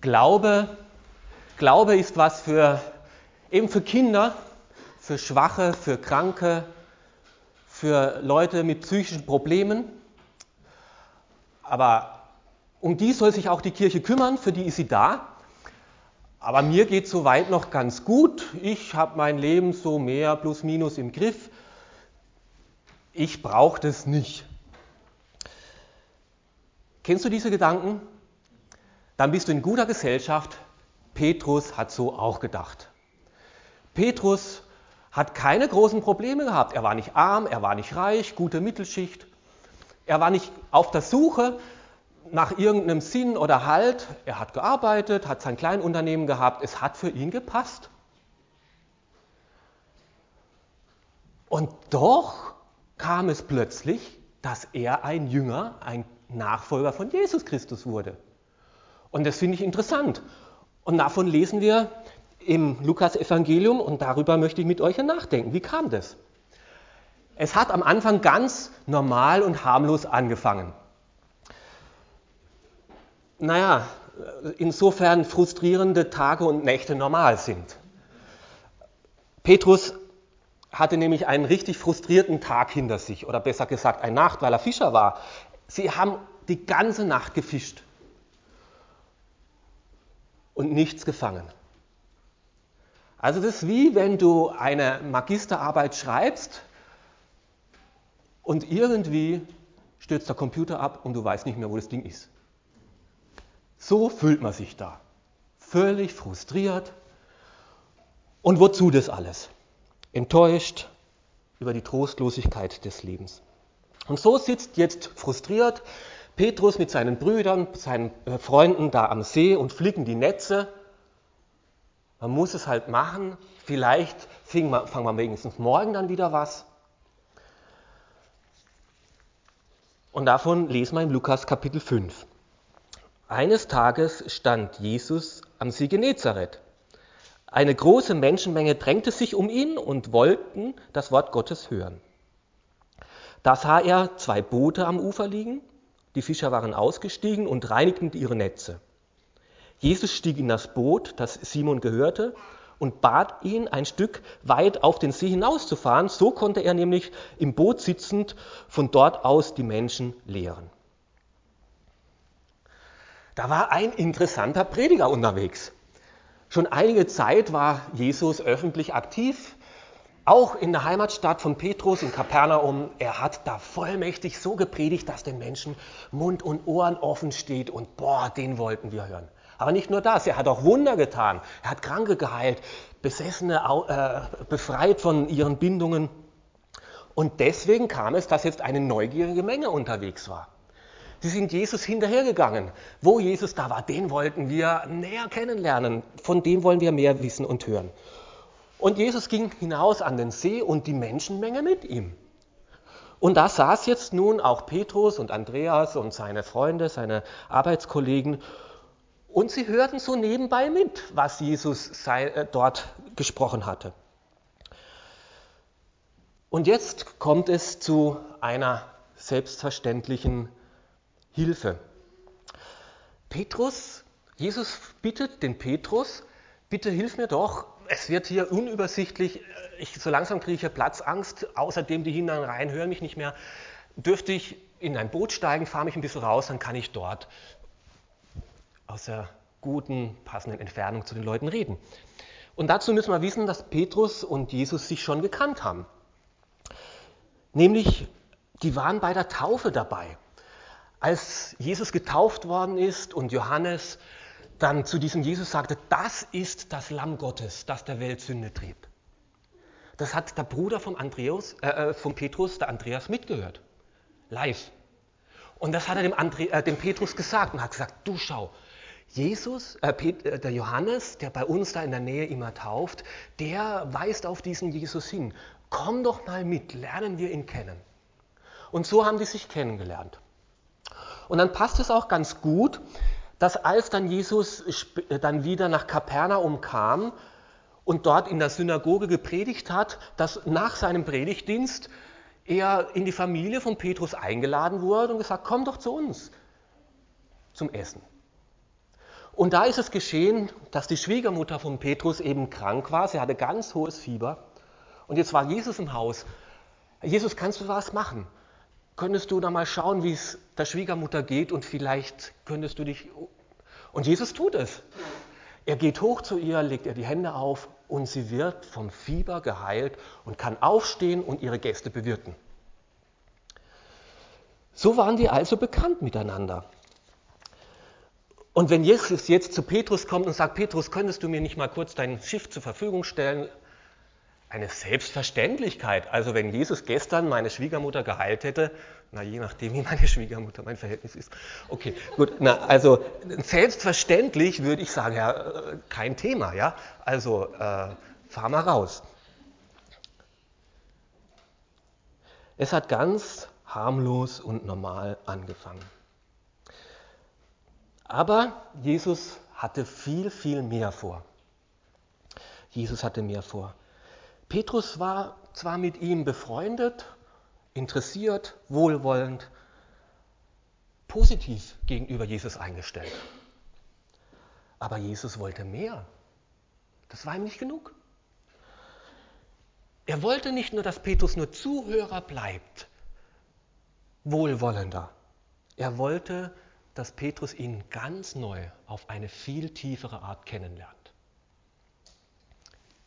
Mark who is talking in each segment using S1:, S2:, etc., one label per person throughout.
S1: Glaube, Glaube ist was für eben für Kinder, für Schwache, für Kranke, für Leute mit psychischen Problemen. Aber um die soll sich auch die Kirche kümmern, für die ist sie da. Aber mir geht es soweit noch ganz gut. Ich habe mein Leben so mehr plus minus im Griff. Ich brauche das nicht. Kennst du diese Gedanken? Dann bist du in guter Gesellschaft. Petrus hat so auch gedacht. Petrus hat keine großen Probleme gehabt. Er war nicht arm, er war nicht reich, gute Mittelschicht. Er war nicht auf der Suche nach irgendeinem Sinn oder Halt. Er hat gearbeitet, hat sein Kleinunternehmen gehabt. Es hat für ihn gepasst. Und doch kam es plötzlich, dass er ein Jünger, ein Nachfolger von Jesus Christus wurde. Und das finde ich interessant. Und davon lesen wir im Lukas-Evangelium und darüber möchte ich mit euch nachdenken. Wie kam das? Es hat am Anfang ganz normal und harmlos angefangen. Naja, insofern frustrierende Tage und Nächte normal sind. Petrus hatte nämlich einen richtig frustrierten Tag hinter sich, oder besser gesagt eine Nacht, weil er Fischer war. Sie haben die ganze Nacht gefischt und nichts gefangen. Also das ist wie wenn du eine Magisterarbeit schreibst und irgendwie stürzt der Computer ab und du weißt nicht mehr, wo das Ding ist. So fühlt man sich da. Völlig frustriert. Und wozu das alles? Enttäuscht über die Trostlosigkeit des Lebens. Und so sitzt jetzt frustriert Petrus mit seinen Brüdern, seinen äh, Freunden da am See und flicken die Netze. Man muss es halt machen. Vielleicht fangen wir, wenigstens morgen dann wieder was. Und davon lesen wir in Lukas Kapitel 5. Eines Tages stand Jesus am See Genezareth. Eine große Menschenmenge drängte sich um ihn und wollten das Wort Gottes hören. Da sah er zwei Boote am Ufer liegen. Die Fischer waren ausgestiegen und reinigten ihre Netze. Jesus stieg in das Boot, das Simon gehörte, und bat ihn, ein Stück weit auf den See hinauszufahren. So konnte er nämlich im Boot sitzend von dort aus die Menschen lehren. Da war ein interessanter Prediger unterwegs. Schon einige Zeit war Jesus öffentlich aktiv, auch in der Heimatstadt von Petrus in Kapernaum. Er hat da vollmächtig so gepredigt, dass den Menschen Mund und Ohren offen steht und boah, den wollten wir hören. Aber nicht nur das, er hat auch Wunder getan. Er hat Kranke geheilt, Besessene äh, befreit von ihren Bindungen. Und deswegen kam es, dass jetzt eine neugierige Menge unterwegs war. Sie sind Jesus hinterhergegangen. Wo Jesus da war, den wollten wir näher kennenlernen. Von dem wollen wir mehr wissen und hören. Und Jesus ging hinaus an den See und die Menschenmenge mit ihm. Und da saß jetzt nun auch Petrus und Andreas und seine Freunde, seine Arbeitskollegen. Und sie hörten so nebenbei mit, was Jesus äh, dort gesprochen hatte. Und jetzt kommt es zu einer selbstverständlichen Hilfe. Petrus, Jesus bittet den Petrus, bitte hilf mir doch, es wird hier unübersichtlich, ich, so langsam kriege ich hier Platzangst, außerdem die Hindern rein hören mich nicht mehr. Dürfte ich in ein Boot steigen, fahre mich ein bisschen raus, dann kann ich dort aus der guten, passenden Entfernung zu den Leuten reden. Und dazu müssen wir wissen, dass Petrus und Jesus sich schon gekannt haben. Nämlich, die waren bei der Taufe dabei. Als Jesus getauft worden ist und Johannes dann zu diesem Jesus sagte, das ist das Lamm Gottes, das der Welt Sünde trägt. Das hat der Bruder vom, Andreas, äh, äh, vom Petrus, der Andreas, mitgehört. Live. Und das hat er dem, Andre, äh, dem Petrus gesagt und hat gesagt, du schau, Jesus, äh, Pet, äh, der Johannes, der bei uns da in der Nähe immer tauft, der weist auf diesen Jesus hin. Komm doch mal mit, lernen wir ihn kennen. Und so haben die sich kennengelernt. Und dann passt es auch ganz gut, dass als dann Jesus äh, dann wieder nach Kapernaum kam und dort in der Synagoge gepredigt hat, dass nach seinem Predigtdienst er in die Familie von Petrus eingeladen wurde und gesagt, komm doch zu uns zum Essen. Und da ist es geschehen, dass die Schwiegermutter von Petrus eben krank war. Sie hatte ganz hohes Fieber. Und jetzt war Jesus im Haus. Jesus, kannst du was machen? Könntest du da mal schauen, wie es der Schwiegermutter geht und vielleicht könntest du dich. Und Jesus tut es. Er geht hoch zu ihr, legt ihr die Hände auf und sie wird vom Fieber geheilt und kann aufstehen und ihre Gäste bewirten. So waren die also bekannt miteinander. Und wenn Jesus jetzt zu Petrus kommt und sagt, Petrus, könntest du mir nicht mal kurz dein Schiff zur Verfügung stellen? Eine Selbstverständlichkeit. Also wenn Jesus gestern meine Schwiegermutter geheilt hätte, na je nachdem, wie meine Schwiegermutter mein Verhältnis ist. Okay, gut. Na, also selbstverständlich würde ich sagen, ja, kein Thema, ja. Also äh, fahr mal raus. Es hat ganz harmlos und normal angefangen. Aber Jesus hatte viel, viel mehr vor. Jesus hatte mehr vor. Petrus war zwar mit ihm befreundet, interessiert, wohlwollend, positiv gegenüber Jesus eingestellt. Aber Jesus wollte mehr. Das war ihm nicht genug. Er wollte nicht nur, dass Petrus nur Zuhörer bleibt, wohlwollender. Er wollte, dass Petrus ihn ganz neu auf eine viel tiefere Art kennenlernt.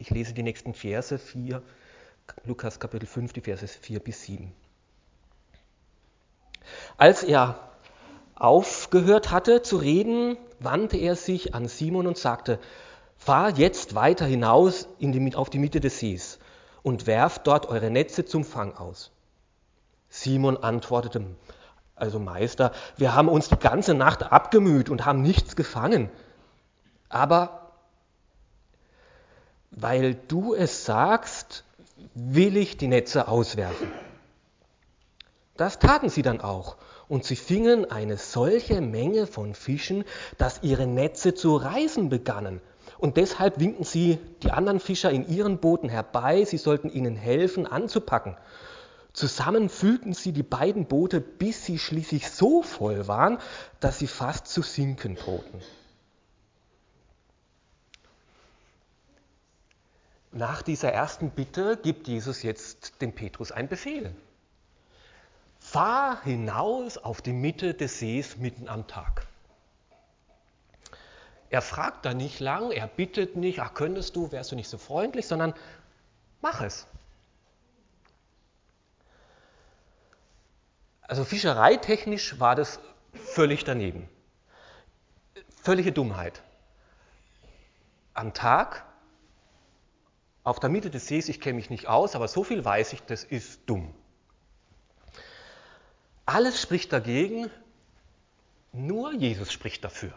S1: Ich lese die nächsten Verse 4, Lukas Kapitel 5, die Verse 4 bis 7. Als er aufgehört hatte zu reden, wandte er sich an Simon und sagte, fahr jetzt weiter hinaus die, auf die Mitte des Sees und werft dort eure Netze zum Fang aus. Simon antwortete, also Meister, wir haben uns die ganze Nacht abgemüht und haben nichts gefangen. Aber weil du es sagst, will ich die Netze auswerfen. Das taten sie dann auch. Und sie fingen eine solche Menge von Fischen, dass ihre Netze zu reißen begannen. Und deshalb winkten sie die anderen Fischer in ihren Booten herbei, sie sollten ihnen helfen anzupacken. Zusammen füllten sie die beiden Boote, bis sie schließlich so voll waren, dass sie fast zu sinken drohten. Nach dieser ersten Bitte gibt Jesus jetzt dem Petrus einen Befehl. Fahr hinaus auf die Mitte des Sees mitten am Tag. Er fragt da nicht lang, er bittet nicht, ach könntest du, wärst du nicht so freundlich, sondern mach es. Also fischereitechnisch war das völlig daneben. Völlige Dummheit. Am Tag, auf der Mitte des Sees, ich kenne mich nicht aus, aber so viel weiß ich, das ist dumm. Alles spricht dagegen, nur Jesus spricht dafür.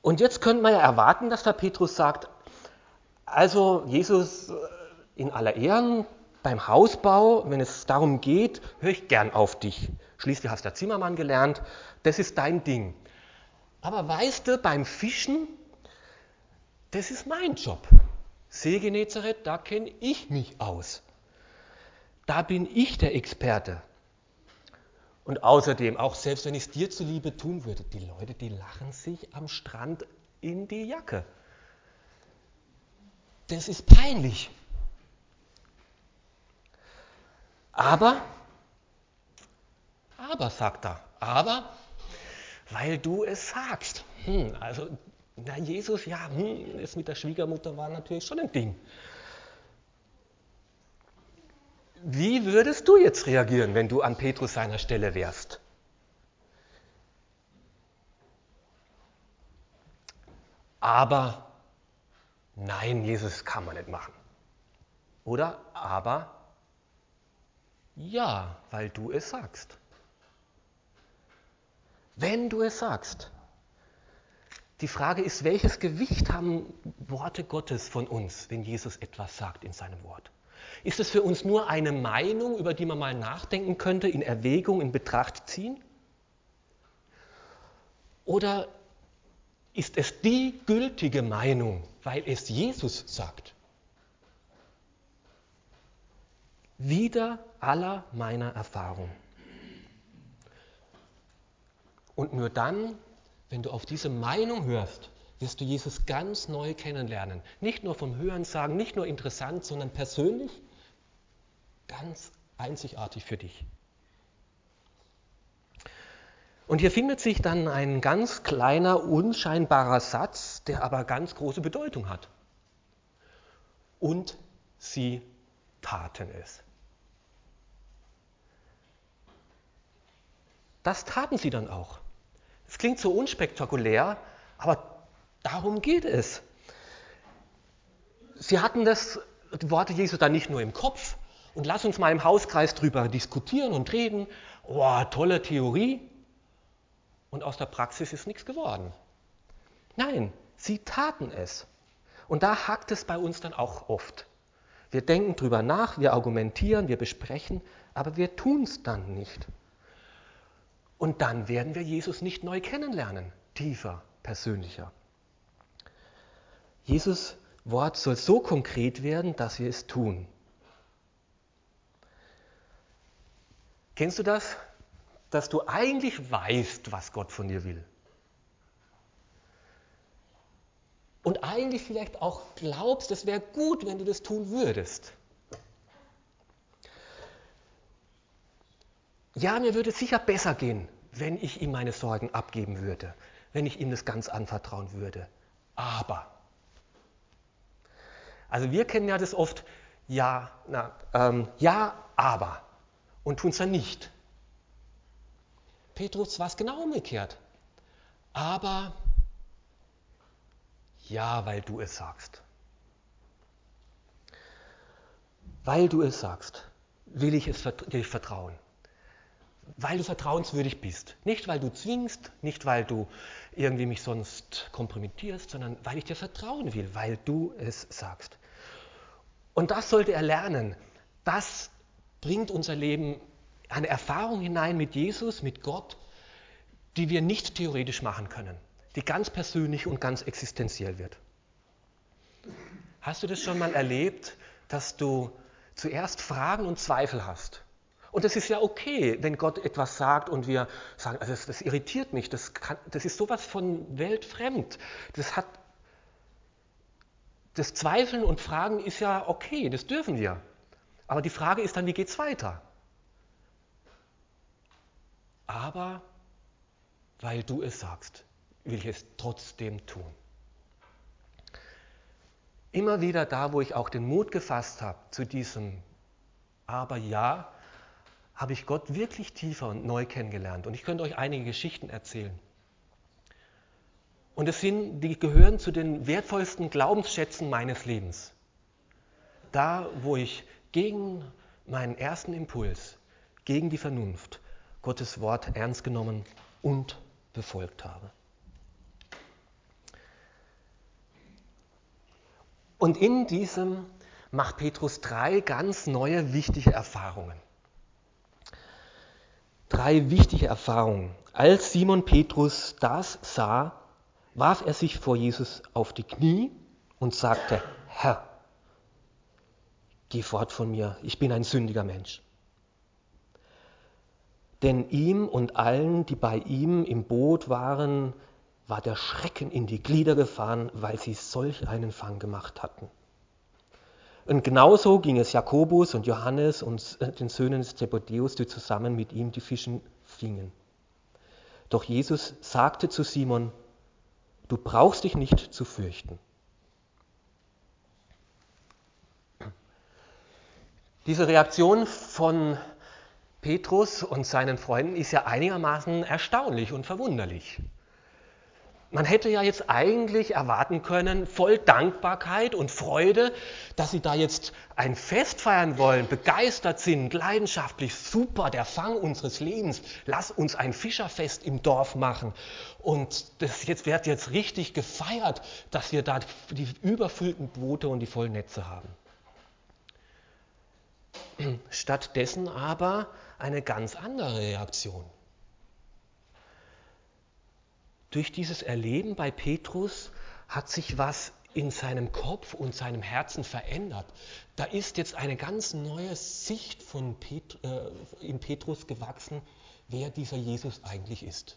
S1: Und jetzt könnte man ja erwarten, dass der Petrus sagt, also Jesus in aller Ehren, beim Hausbau, wenn es darum geht, höre ich gern auf dich. Schließlich hast du Zimmermann gelernt, das ist dein Ding. Aber weißt du, beim Fischen, das ist mein Job. See Genezareth, da kenne ich mich aus. Da bin ich der Experte. Und außerdem, auch selbst wenn ich es dir zuliebe tun würde, die Leute, die lachen sich am Strand in die Jacke. Das ist peinlich. Aber, aber, sagt er, aber, weil du es sagst. Hm, also, na, Jesus, ja, hm, das mit der Schwiegermutter war natürlich schon ein Ding. Wie würdest du jetzt reagieren, wenn du an Petrus seiner Stelle wärst? Aber nein, Jesus kann man nicht machen. Oder aber ja, weil du es sagst. Wenn du es sagst. Die Frage ist, welches Gewicht haben Worte Gottes von uns, wenn Jesus etwas sagt in seinem Wort? Ist es für uns nur eine Meinung, über die man mal nachdenken könnte, in Erwägung, in Betracht ziehen? Oder ist es die gültige Meinung, weil es Jesus sagt? Wieder aller meiner Erfahrung. Und nur dann, wenn du auf diese Meinung hörst, wirst du Jesus ganz neu kennenlernen. Nicht nur vom Hören sagen, nicht nur interessant, sondern persönlich ganz einzigartig für dich. Und hier findet sich dann ein ganz kleiner, unscheinbarer Satz, der aber ganz große Bedeutung hat. Und sie taten es. Das taten sie dann auch. Es klingt so unspektakulär, aber darum geht es. Sie hatten das die Worte Jesu dann nicht nur im Kopf und lass uns mal im Hauskreis drüber diskutieren und reden. Oh, tolle Theorie. Und aus der Praxis ist nichts geworden. Nein, sie taten es. Und da hakt es bei uns dann auch oft. Wir denken drüber nach, wir argumentieren, wir besprechen, aber wir tun es dann nicht. Und dann werden wir Jesus nicht neu kennenlernen, tiefer, persönlicher. Jesus Wort soll so konkret werden, dass wir es tun. Kennst du das? Dass du eigentlich weißt, was Gott von dir will. Und eigentlich vielleicht auch glaubst, es wäre gut, wenn du das tun würdest. Ja, mir würde es sicher besser gehen, wenn ich ihm meine Sorgen abgeben würde, wenn ich ihm das ganz anvertrauen würde. Aber, also wir kennen ja das oft, ja, na, ähm, ja, aber, und tun es dann nicht. Petrus war es genau umgekehrt. Aber, ja, weil du es sagst. Weil du es sagst, will ich es dir vertrauen weil du vertrauenswürdig bist. Nicht, weil du zwingst, nicht, weil du irgendwie mich sonst kompromittierst, sondern weil ich dir vertrauen will, weil du es sagst. Und das sollte er lernen. Das bringt unser Leben eine Erfahrung hinein mit Jesus, mit Gott, die wir nicht theoretisch machen können, die ganz persönlich und ganz existenziell wird. Hast du das schon mal erlebt, dass du zuerst Fragen und Zweifel hast? Und es ist ja okay, wenn Gott etwas sagt und wir sagen, also das, das irritiert mich, das, kann, das ist sowas von weltfremd. Das hat das Zweifeln und Fragen ist ja okay, das dürfen wir. Aber die Frage ist dann, wie geht es weiter? Aber weil du es sagst, will ich es trotzdem tun. Immer wieder da, wo ich auch den Mut gefasst habe zu diesem Aber ja, habe ich Gott wirklich tiefer und neu kennengelernt. Und ich könnte euch einige Geschichten erzählen. Und es sind, die gehören zu den wertvollsten Glaubensschätzen meines Lebens. Da, wo ich gegen meinen ersten Impuls, gegen die Vernunft, Gottes Wort ernst genommen und befolgt habe. Und in diesem macht Petrus drei ganz neue, wichtige Erfahrungen drei wichtige Erfahrungen. Als Simon Petrus das sah, warf er sich vor Jesus auf die Knie und sagte, Herr, geh fort von mir, ich bin ein sündiger Mensch. Denn ihm und allen, die bei ihm im Boot waren, war der Schrecken in die Glieder gefahren, weil sie solch einen Fang gemacht hatten. Und genauso ging es Jakobus und Johannes und äh, den Söhnen des Zebedeus, die zusammen mit ihm die Fischen fingen. Doch Jesus sagte zu Simon, du brauchst dich nicht zu fürchten. Diese Reaktion von Petrus und seinen Freunden ist ja einigermaßen erstaunlich und verwunderlich. Man hätte ja jetzt eigentlich erwarten können, voll Dankbarkeit und Freude, dass sie da jetzt ein Fest feiern wollen, begeistert sind, leidenschaftlich, super, der Fang unseres Lebens, lass uns ein Fischerfest im Dorf machen. Und das jetzt wird jetzt richtig gefeiert, dass wir da die überfüllten Boote und die vollen Netze haben. Stattdessen aber eine ganz andere Reaktion durch dieses Erleben bei Petrus hat sich was in seinem Kopf und seinem Herzen verändert. Da ist jetzt eine ganz neue Sicht von Pet, äh, in Petrus gewachsen, wer dieser Jesus eigentlich ist.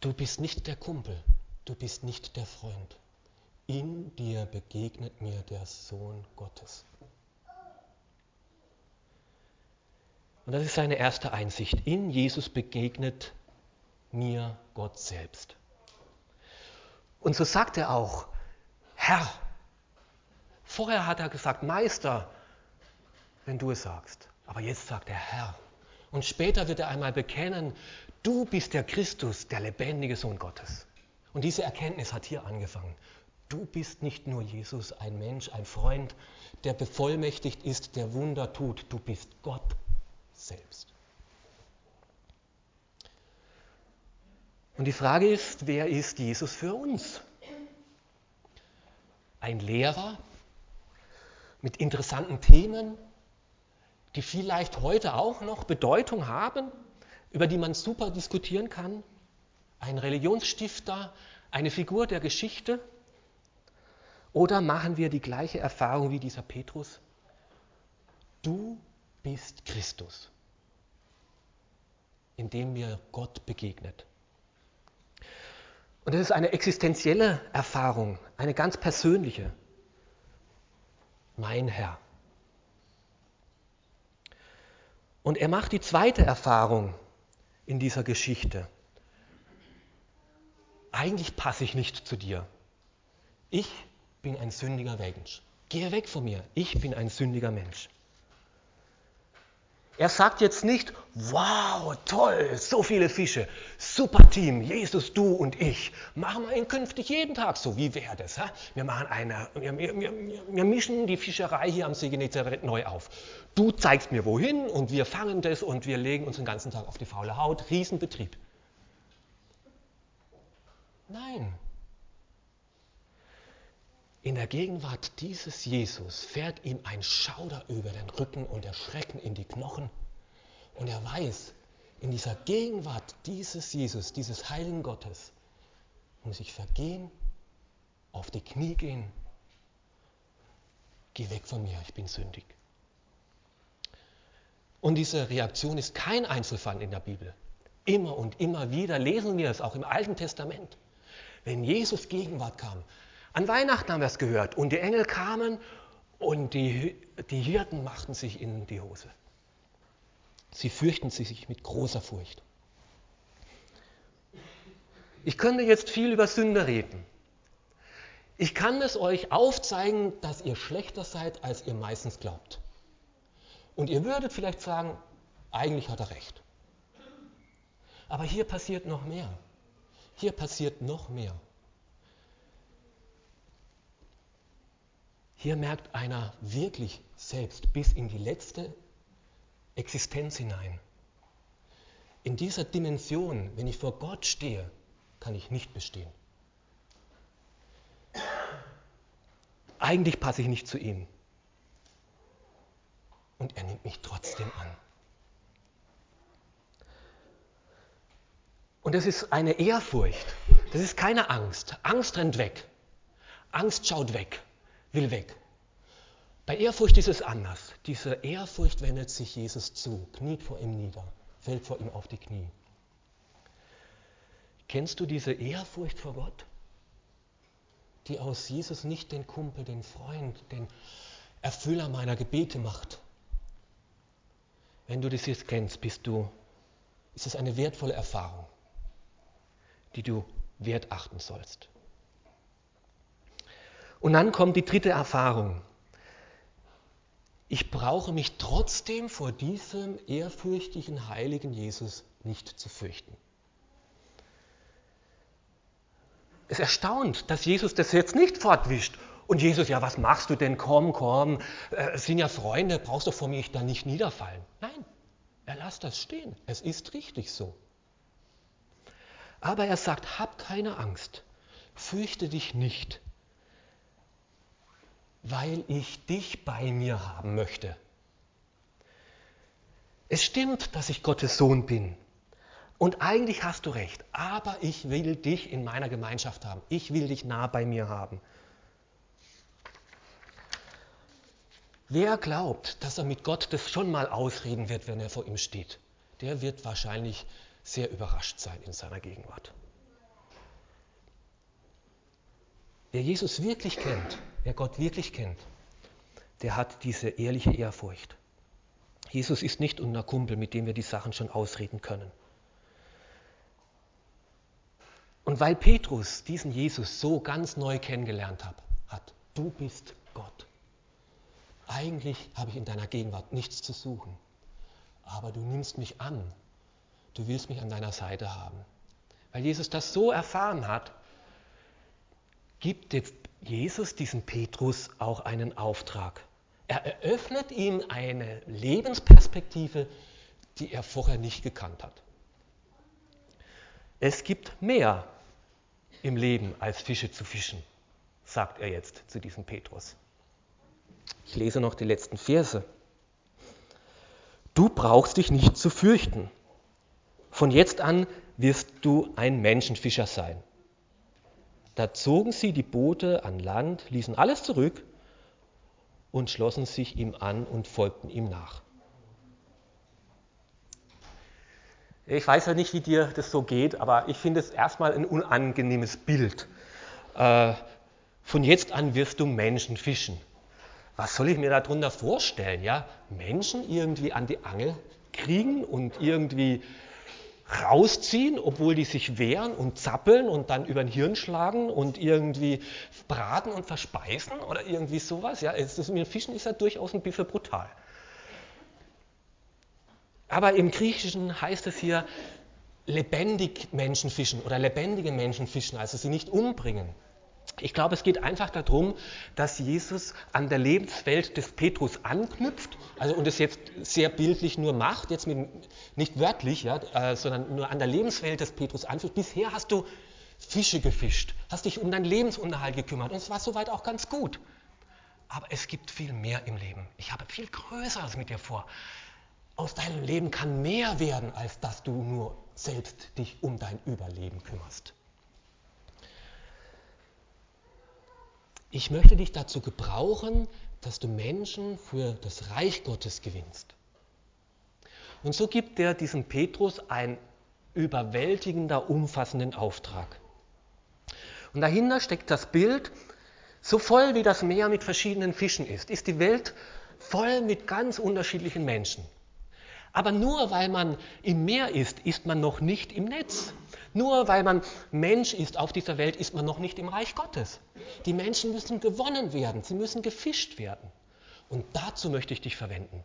S1: Du bist nicht der Kumpel, du bist nicht der Freund. In dir begegnet mir der Sohn Gottes. Und das ist seine erste Einsicht. In Jesus begegnet mir Gott selbst. Und so sagt er auch, Herr. Vorher hat er gesagt, Meister, wenn du es sagst. Aber jetzt sagt er Herr. Und später wird er einmal bekennen, du bist der Christus, der lebendige Sohn Gottes. Und diese Erkenntnis hat hier angefangen. Du bist nicht nur Jesus, ein Mensch, ein Freund, der bevollmächtigt ist, der Wunder tut. Du bist Gott selbst. Und die Frage ist, wer ist Jesus für uns? Ein Lehrer mit interessanten Themen, die vielleicht heute auch noch Bedeutung haben, über die man super diskutieren kann? Ein Religionsstifter, eine Figur der Geschichte? Oder machen wir die gleiche Erfahrung wie dieser Petrus? Du bist Christus, in dem mir Gott begegnet. Und das ist eine existenzielle Erfahrung, eine ganz persönliche. Mein Herr. Und er macht die zweite Erfahrung in dieser Geschichte. Eigentlich passe ich nicht zu dir. Ich bin ein sündiger Mensch. Gehe weg von mir. Ich bin ein sündiger Mensch. Er sagt jetzt nicht, wow, toll, so viele Fische, super Team, Jesus, du und ich. Machen wir ihn künftig jeden Tag so. Wie wäre das? Wir, machen eine, wir, wir, wir, mischen die Fischerei hier am See Genezareth neu auf. Du zeigst mir wohin und wir fangen das und wir legen uns den ganzen Tag auf die faule Haut. Riesenbetrieb. Nein, in der Gegenwart dieses Jesus fährt ihm ein Schauder über den Rücken und der Schrecken in die Knochen. Und er weiß, in dieser Gegenwart dieses Jesus, dieses heiligen Gottes, muss ich vergehen, auf die Knie gehen. Geh weg von mir, ich bin sündig. Und diese Reaktion ist kein Einzelfall in der Bibel. Immer und immer wieder lesen wir es auch im Alten Testament. Wenn Jesus Gegenwart kam, an Weihnachten haben wir es gehört. Und die Engel kamen und die, die Hirten machten sich in die Hose. Sie fürchten sich mit großer Furcht. Ich könnte jetzt viel über Sünde reden. Ich kann es euch aufzeigen, dass ihr schlechter seid, als ihr meistens glaubt. Und ihr würdet vielleicht sagen, eigentlich hat er recht. Aber hier passiert noch mehr. Hier passiert noch mehr. Hier merkt einer wirklich selbst bis in die letzte Existenz hinein. In dieser Dimension, wenn ich vor Gott stehe, kann ich nicht bestehen. Eigentlich passe ich nicht zu ihm. Und er nimmt mich trotzdem an. Und das ist eine Ehrfurcht. Das ist keine Angst. Angst rennt weg. Angst schaut weg will weg. Bei Ehrfurcht ist es anders. Diese Ehrfurcht wendet sich Jesus zu, kniet vor ihm nieder, fällt vor ihm auf die Knie. Kennst du diese Ehrfurcht vor Gott, die aus Jesus nicht den Kumpel, den Freund, den Erfüller meiner Gebete macht? Wenn du das jetzt kennst, bist du, ist es eine wertvolle Erfahrung, die du wert achten sollst. Und dann kommt die dritte Erfahrung. Ich brauche mich trotzdem vor diesem ehrfürchtigen, heiligen Jesus nicht zu fürchten. Es erstaunt, dass Jesus das jetzt nicht fortwischt. Und Jesus, ja, was machst du denn? Komm, komm, äh, sind ja Freunde, brauchst du vor mir da nicht niederfallen. Nein, er lässt das stehen. Es ist richtig so. Aber er sagt, hab keine Angst, fürchte dich nicht weil ich dich bei mir haben möchte. Es stimmt, dass ich Gottes Sohn bin. Und eigentlich hast du recht, aber ich will dich in meiner Gemeinschaft haben. Ich will dich nah bei mir haben. Wer glaubt, dass er mit Gott das schon mal ausreden wird, wenn er vor ihm steht, der wird wahrscheinlich sehr überrascht sein in seiner Gegenwart. Wer Jesus wirklich kennt, wer Gott wirklich kennt, der hat diese ehrliche Ehrfurcht. Jesus ist nicht unser Kumpel, mit dem wir die Sachen schon ausreden können. Und weil Petrus diesen Jesus so ganz neu kennengelernt hat, hat du bist Gott. Eigentlich habe ich in deiner Gegenwart nichts zu suchen, aber du nimmst mich an. Du willst mich an deiner Seite haben. Weil Jesus das so erfahren hat, gibt jetzt Jesus diesem Petrus auch einen Auftrag. Er eröffnet ihm eine Lebensperspektive, die er vorher nicht gekannt hat. Es gibt mehr im Leben als Fische zu fischen, sagt er jetzt zu diesem Petrus. Ich lese noch die letzten Verse. Du brauchst dich nicht zu fürchten. Von jetzt an wirst du ein Menschenfischer sein. Da zogen sie die Boote an Land, ließen alles zurück und schlossen sich ihm an und folgten ihm nach. Ich weiß ja nicht, wie dir das so geht, aber ich finde es erstmal ein unangenehmes Bild. Äh, von jetzt an wirst du Menschen fischen. Was soll ich mir darunter vorstellen? Ja? Menschen irgendwie an die Angel kriegen und irgendwie rausziehen, obwohl die sich wehren und zappeln und dann über den Hirn schlagen und irgendwie braten und verspeisen oder irgendwie sowas. Ja, das mit dem Fischen ist ja durchaus ein bisschen brutal. Aber im Griechischen heißt es hier lebendig Menschen fischen oder lebendige Menschen fischen, also sie nicht umbringen. Ich glaube, es geht einfach darum, dass Jesus an der Lebenswelt des Petrus anknüpft, also und es jetzt sehr bildlich nur macht, jetzt mit, nicht wörtlich, ja, äh, sondern nur an der Lebenswelt des Petrus anführt. Bisher hast du Fische gefischt, hast dich um deinen Lebensunterhalt gekümmert und es war soweit auch ganz gut. Aber es gibt viel mehr im Leben. Ich habe viel Größeres mit dir vor. Aus deinem Leben kann mehr werden, als dass du nur selbst dich um dein Überleben kümmerst. Ich möchte dich dazu gebrauchen, dass du Menschen für das Reich Gottes gewinnst. Und so gibt er diesem Petrus einen überwältigender, umfassenden Auftrag. Und dahinter steckt das Bild, so voll wie das Meer mit verschiedenen Fischen ist, ist die Welt voll mit ganz unterschiedlichen Menschen. Aber nur weil man im Meer ist, ist man noch nicht im Netz. Nur weil man Mensch ist auf dieser Welt, ist man noch nicht im Reich Gottes. Die Menschen müssen gewonnen werden, sie müssen gefischt werden. Und dazu möchte ich dich verwenden.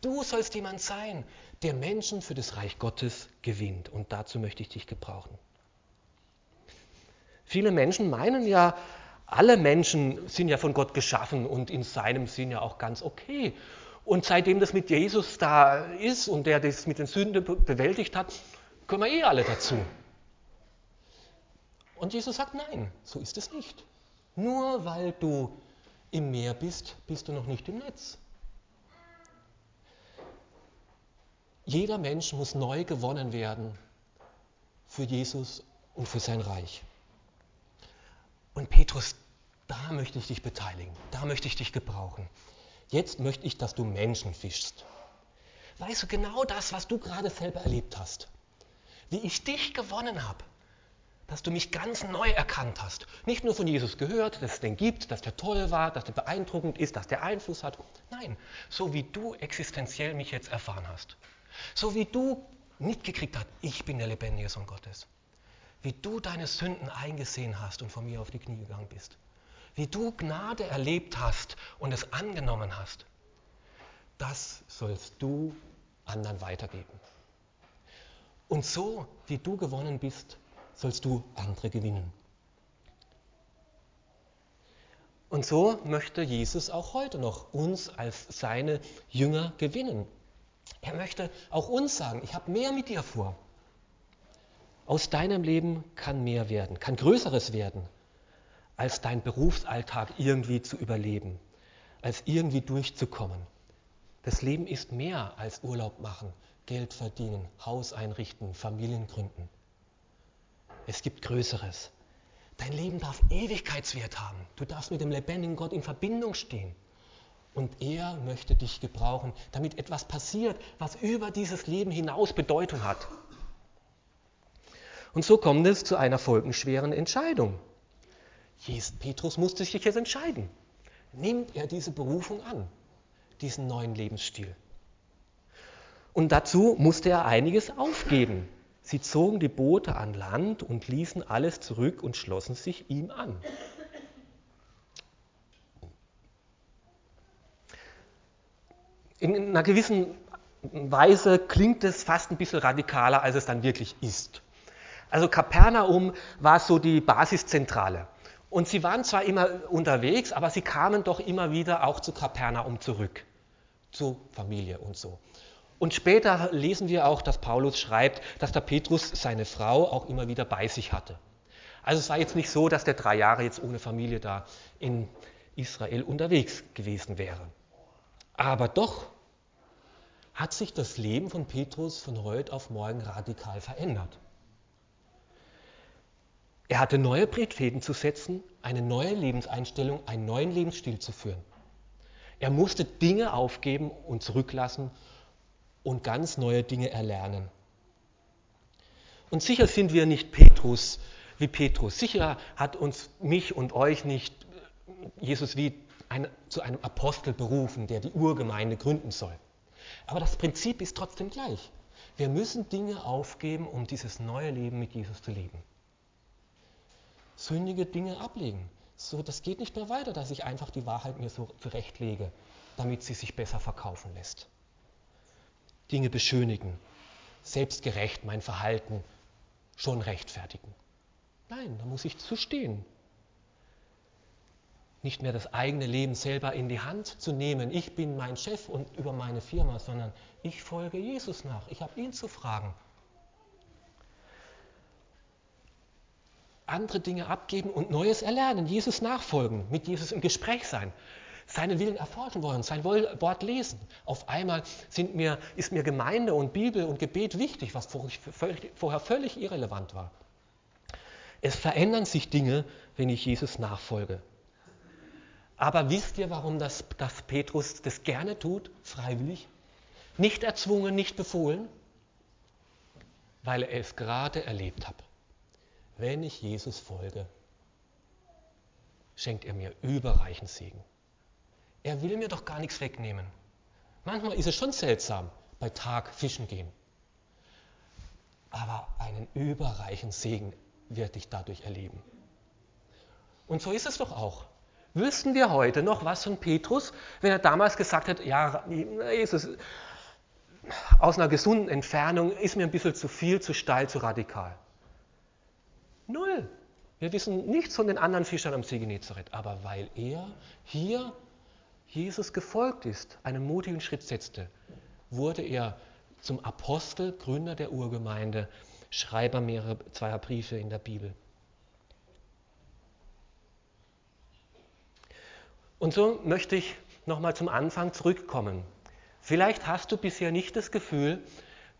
S1: Du sollst jemand sein, der Menschen für das Reich Gottes gewinnt. Und dazu möchte ich dich gebrauchen. Viele Menschen meinen ja, alle Menschen sind ja von Gott geschaffen und in seinem Sinn ja auch ganz okay. Und seitdem das mit Jesus da ist und der das mit den Sünden bewältigt hat, können wir eh alle dazu. Und Jesus sagt, nein, so ist es nicht. Nur weil du im Meer bist, bist du noch nicht im Netz. Jeder Mensch muss neu gewonnen werden für Jesus und für sein Reich. Und Petrus, da möchte ich dich beteiligen, da möchte ich dich gebrauchen. Jetzt möchte ich, dass du Menschen fischst. Weißt du genau das, was du gerade selber erlebt hast? Wie ich dich gewonnen habe dass du mich ganz neu erkannt hast. Nicht nur von Jesus gehört, dass es den gibt, dass der toll war, dass der beeindruckend ist, dass der Einfluss hat. Nein, so wie du existenziell mich jetzt erfahren hast. So wie du mitgekriegt hast, ich bin der lebendige Sohn Gottes. Wie du deine Sünden eingesehen hast und von mir auf die Knie gegangen bist. Wie du Gnade erlebt hast und es angenommen hast. Das sollst du anderen weitergeben. Und so, wie du gewonnen bist, sollst du andere gewinnen. Und so möchte Jesus auch heute noch uns als seine Jünger gewinnen. Er möchte auch uns sagen, ich habe mehr mit dir vor. Aus deinem Leben kann mehr werden, kann Größeres werden, als dein Berufsalltag irgendwie zu überleben, als irgendwie durchzukommen. Das Leben ist mehr als Urlaub machen, Geld verdienen, Haus einrichten, Familien gründen. Es gibt Größeres. Dein Leben darf Ewigkeitswert haben. Du darfst mit dem lebendigen Gott in Verbindung stehen. Und er möchte dich gebrauchen, damit etwas passiert, was über dieses Leben hinaus Bedeutung hat. Und so kommt es zu einer folgenschweren Entscheidung. Petrus musste sich jetzt entscheiden. Nimmt er diese Berufung an, diesen neuen Lebensstil? Und dazu musste er einiges aufgeben. Sie zogen die Boote an Land und ließen alles zurück und schlossen sich ihm an. In einer gewissen Weise klingt es fast ein bisschen radikaler, als es dann wirklich ist. Also Kapernaum war so die Basiszentrale. Und sie waren zwar immer unterwegs, aber sie kamen doch immer wieder auch zu Kapernaum zurück, zur Familie und so. Und später lesen wir auch, dass Paulus schreibt, dass der Petrus seine Frau auch immer wieder bei sich hatte. Also es war jetzt nicht so, dass der drei Jahre jetzt ohne Familie da in Israel unterwegs gewesen wäre. Aber doch hat sich das Leben von Petrus von heute auf morgen radikal verändert. Er hatte neue Prioritäten zu setzen, eine neue Lebenseinstellung, einen neuen Lebensstil zu führen. Er musste Dinge aufgeben und zurücklassen und ganz neue Dinge erlernen. Und sicher sind wir nicht Petrus wie Petrus. Sicher hat uns mich und euch nicht Jesus wie ein, zu einem Apostel berufen, der die Urgemeinde gründen soll. Aber das Prinzip ist trotzdem gleich. Wir müssen Dinge aufgeben, um dieses neue Leben mit Jesus zu leben. Sündige Dinge ablegen. So, das geht nicht mehr weiter, dass ich einfach die Wahrheit mir so zurechtlege, damit sie sich besser verkaufen lässt. Dinge beschönigen, selbstgerecht mein Verhalten schon rechtfertigen. Nein, da muss ich zu stehen. Nicht mehr das eigene Leben selber in die Hand zu nehmen. Ich bin mein Chef und über meine Firma, sondern ich folge Jesus nach. Ich habe ihn zu fragen. Andere Dinge abgeben und Neues erlernen, Jesus nachfolgen, mit Jesus im Gespräch sein seinen Willen erforschen wollen, sein Wort lesen. Auf einmal mir, ist mir Gemeinde und Bibel und Gebet wichtig, was vorher völlig irrelevant war. Es verändern sich Dinge, wenn ich Jesus nachfolge. Aber wisst ihr, warum das, das Petrus das gerne tut, freiwillig? Nicht erzwungen, nicht befohlen? Weil er es gerade erlebt hat. Wenn ich Jesus folge, schenkt er mir überreichen Segen. Er will mir doch gar nichts wegnehmen. Manchmal ist es schon seltsam, bei Tag fischen gehen. Aber einen überreichen Segen werde ich dadurch erleben. Und so ist es doch auch. Wüssten wir heute noch was von Petrus, wenn er damals gesagt hat, ja, Jesus, aus einer gesunden Entfernung ist mir ein bisschen zu viel, zu steil, zu radikal. Null. Wir wissen nichts von den anderen Fischern am See Genezareth, aber weil er hier Jesus gefolgt ist, einen mutigen Schritt setzte, wurde er zum Apostel, Gründer der Urgemeinde, Schreiber mehrerer zweier Briefe in der Bibel. Und so möchte ich nochmal zum Anfang zurückkommen. Vielleicht hast du bisher nicht das Gefühl,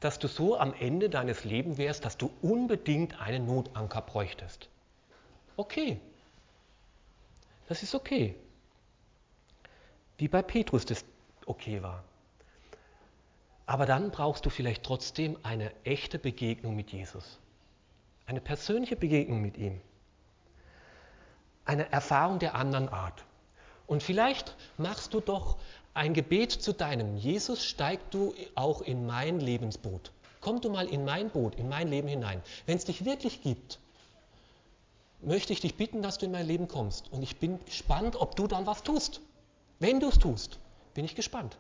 S1: dass du so am Ende deines Lebens wärst, dass du unbedingt einen Notanker bräuchtest. Okay. Das ist okay wie bei Petrus das okay war. Aber dann brauchst du vielleicht trotzdem eine echte Begegnung mit Jesus. Eine persönliche Begegnung mit ihm. Eine Erfahrung der anderen Art. Und vielleicht machst du doch ein Gebet zu deinem. Jesus, steig du auch in mein Lebensboot. Komm du mal in mein Boot, in mein Leben hinein. Wenn es dich wirklich gibt, möchte ich dich bitten, dass du in mein Leben kommst. Und ich bin gespannt, ob du dann was tust. Wenn du es tust, bin ich gespannt.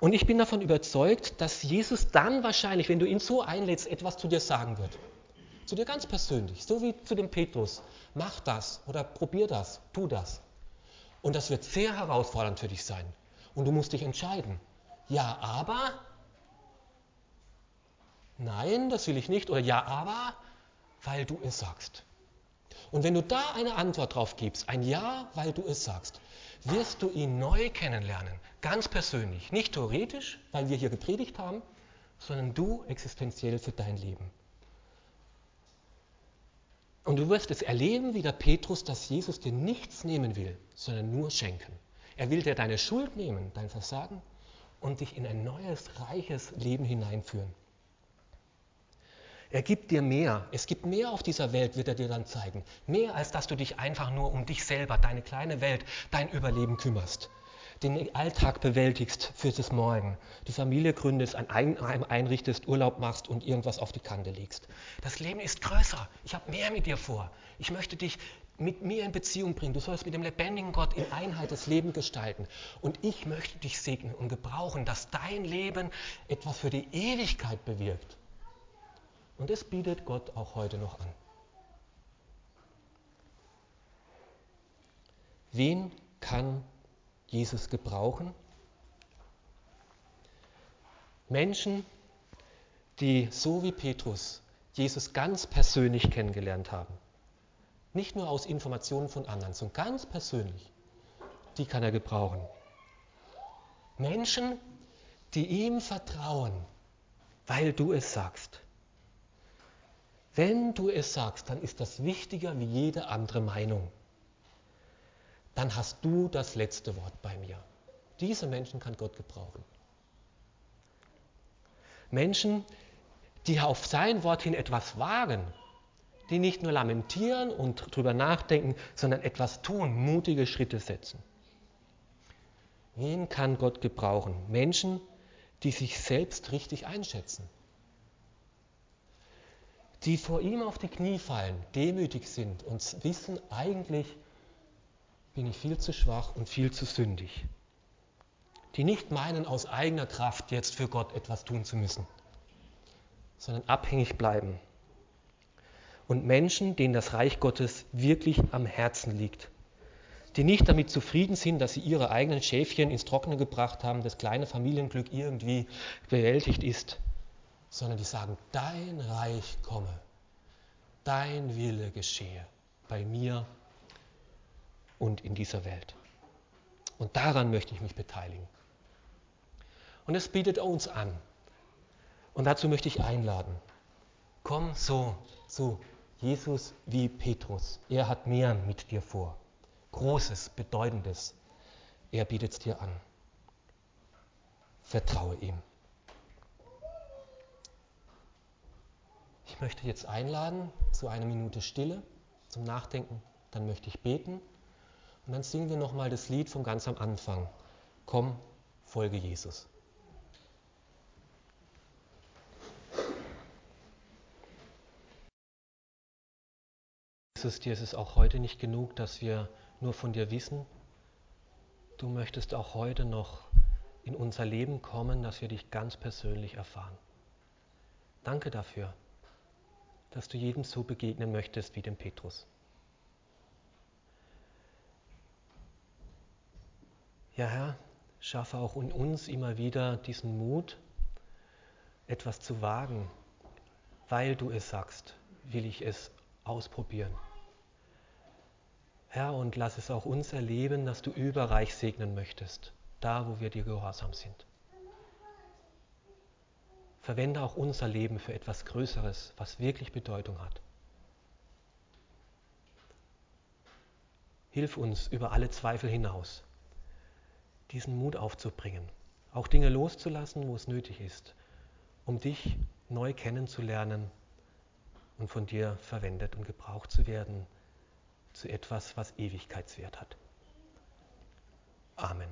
S1: Und ich bin davon überzeugt, dass Jesus dann wahrscheinlich, wenn du ihn so einlädst, etwas zu dir sagen wird. Zu dir ganz persönlich, so wie zu dem Petrus. Mach das oder probier das, tu das. Und das wird sehr herausfordernd für dich sein. Und du musst dich entscheiden. Ja, aber. Nein, das will ich nicht. Oder ja, aber, weil du es sagst. Und wenn du da eine Antwort drauf gibst, ein Ja, weil du es sagst, wirst du ihn neu kennenlernen, ganz persönlich, nicht theoretisch, weil wir hier gepredigt haben, sondern du existenziell für dein Leben. Und du wirst es erleben wie der Petrus, dass Jesus dir nichts nehmen will, sondern nur schenken. Er will dir deine Schuld nehmen, dein Versagen und dich in ein neues, reiches Leben hineinführen. Er gibt dir mehr. Es gibt mehr auf dieser Welt, wird er dir dann zeigen. Mehr, als dass du dich einfach nur um dich selber, deine kleine Welt, dein Überleben kümmerst. Den Alltag bewältigst für das Morgen. Die Familie gründest, ein Eigenheim einrichtest, Urlaub machst und irgendwas auf die Kante legst. Das Leben ist größer. Ich habe mehr mit dir vor. Ich möchte dich mit mir in Beziehung bringen. Du sollst mit dem lebendigen Gott in Einheit das Leben gestalten. Und ich möchte dich segnen und gebrauchen, dass dein Leben etwas für die Ewigkeit bewirkt. Und das bietet Gott auch heute noch an. Wen kann Jesus gebrauchen? Menschen, die so wie Petrus Jesus ganz persönlich kennengelernt haben. Nicht nur aus Informationen von anderen, sondern ganz persönlich. Die kann er gebrauchen. Menschen, die ihm vertrauen, weil du es sagst. Wenn du es sagst, dann ist das wichtiger wie jede andere Meinung. Dann hast du das letzte Wort bei mir. Diese Menschen kann Gott gebrauchen. Menschen, die auf sein Wort hin etwas wagen, die nicht nur lamentieren und drüber nachdenken, sondern etwas tun, mutige Schritte setzen. Wen kann Gott gebrauchen? Menschen, die sich selbst richtig einschätzen die vor ihm auf die Knie fallen, demütig sind und wissen, eigentlich bin ich viel zu schwach und viel zu sündig. Die nicht meinen, aus eigener Kraft jetzt für Gott etwas tun zu müssen, sondern abhängig bleiben. Und Menschen, denen das Reich Gottes wirklich am Herzen liegt. Die nicht damit zufrieden sind, dass sie ihre eigenen Schäfchen ins Trockene gebracht haben, das kleine Familienglück irgendwie bewältigt ist, sondern die sagen, dein Reich komme, dein Wille geschehe bei mir und in dieser Welt. Und daran möchte ich mich beteiligen. Und es bietet uns an. Und dazu möchte ich einladen. Komm so zu Jesus wie Petrus. Er hat mehr mit dir vor. Großes, Bedeutendes. Er bietet es dir an. Vertraue ihm. Ich möchte jetzt einladen zu einer Minute Stille zum Nachdenken. Dann möchte ich beten und dann singen wir nochmal das Lied von ganz am Anfang. Komm, folge Jesus. Jesus, dir ist es auch heute nicht genug, dass wir nur von dir wissen. Du möchtest auch heute noch in unser Leben kommen, dass wir dich ganz persönlich erfahren. Danke dafür dass du jedem so begegnen möchtest wie dem Petrus. Ja, Herr, schaffe auch in uns immer wieder diesen Mut, etwas zu wagen, weil du es sagst, will ich es ausprobieren. Herr, und lass es auch uns erleben, dass du überreich segnen möchtest, da wo wir dir gehorsam sind. Verwende auch unser Leben für etwas Größeres, was wirklich Bedeutung hat. Hilf uns über alle Zweifel hinaus, diesen Mut aufzubringen, auch Dinge loszulassen, wo es nötig ist, um dich neu kennenzulernen und von dir verwendet und gebraucht zu werden zu etwas, was Ewigkeitswert hat. Amen.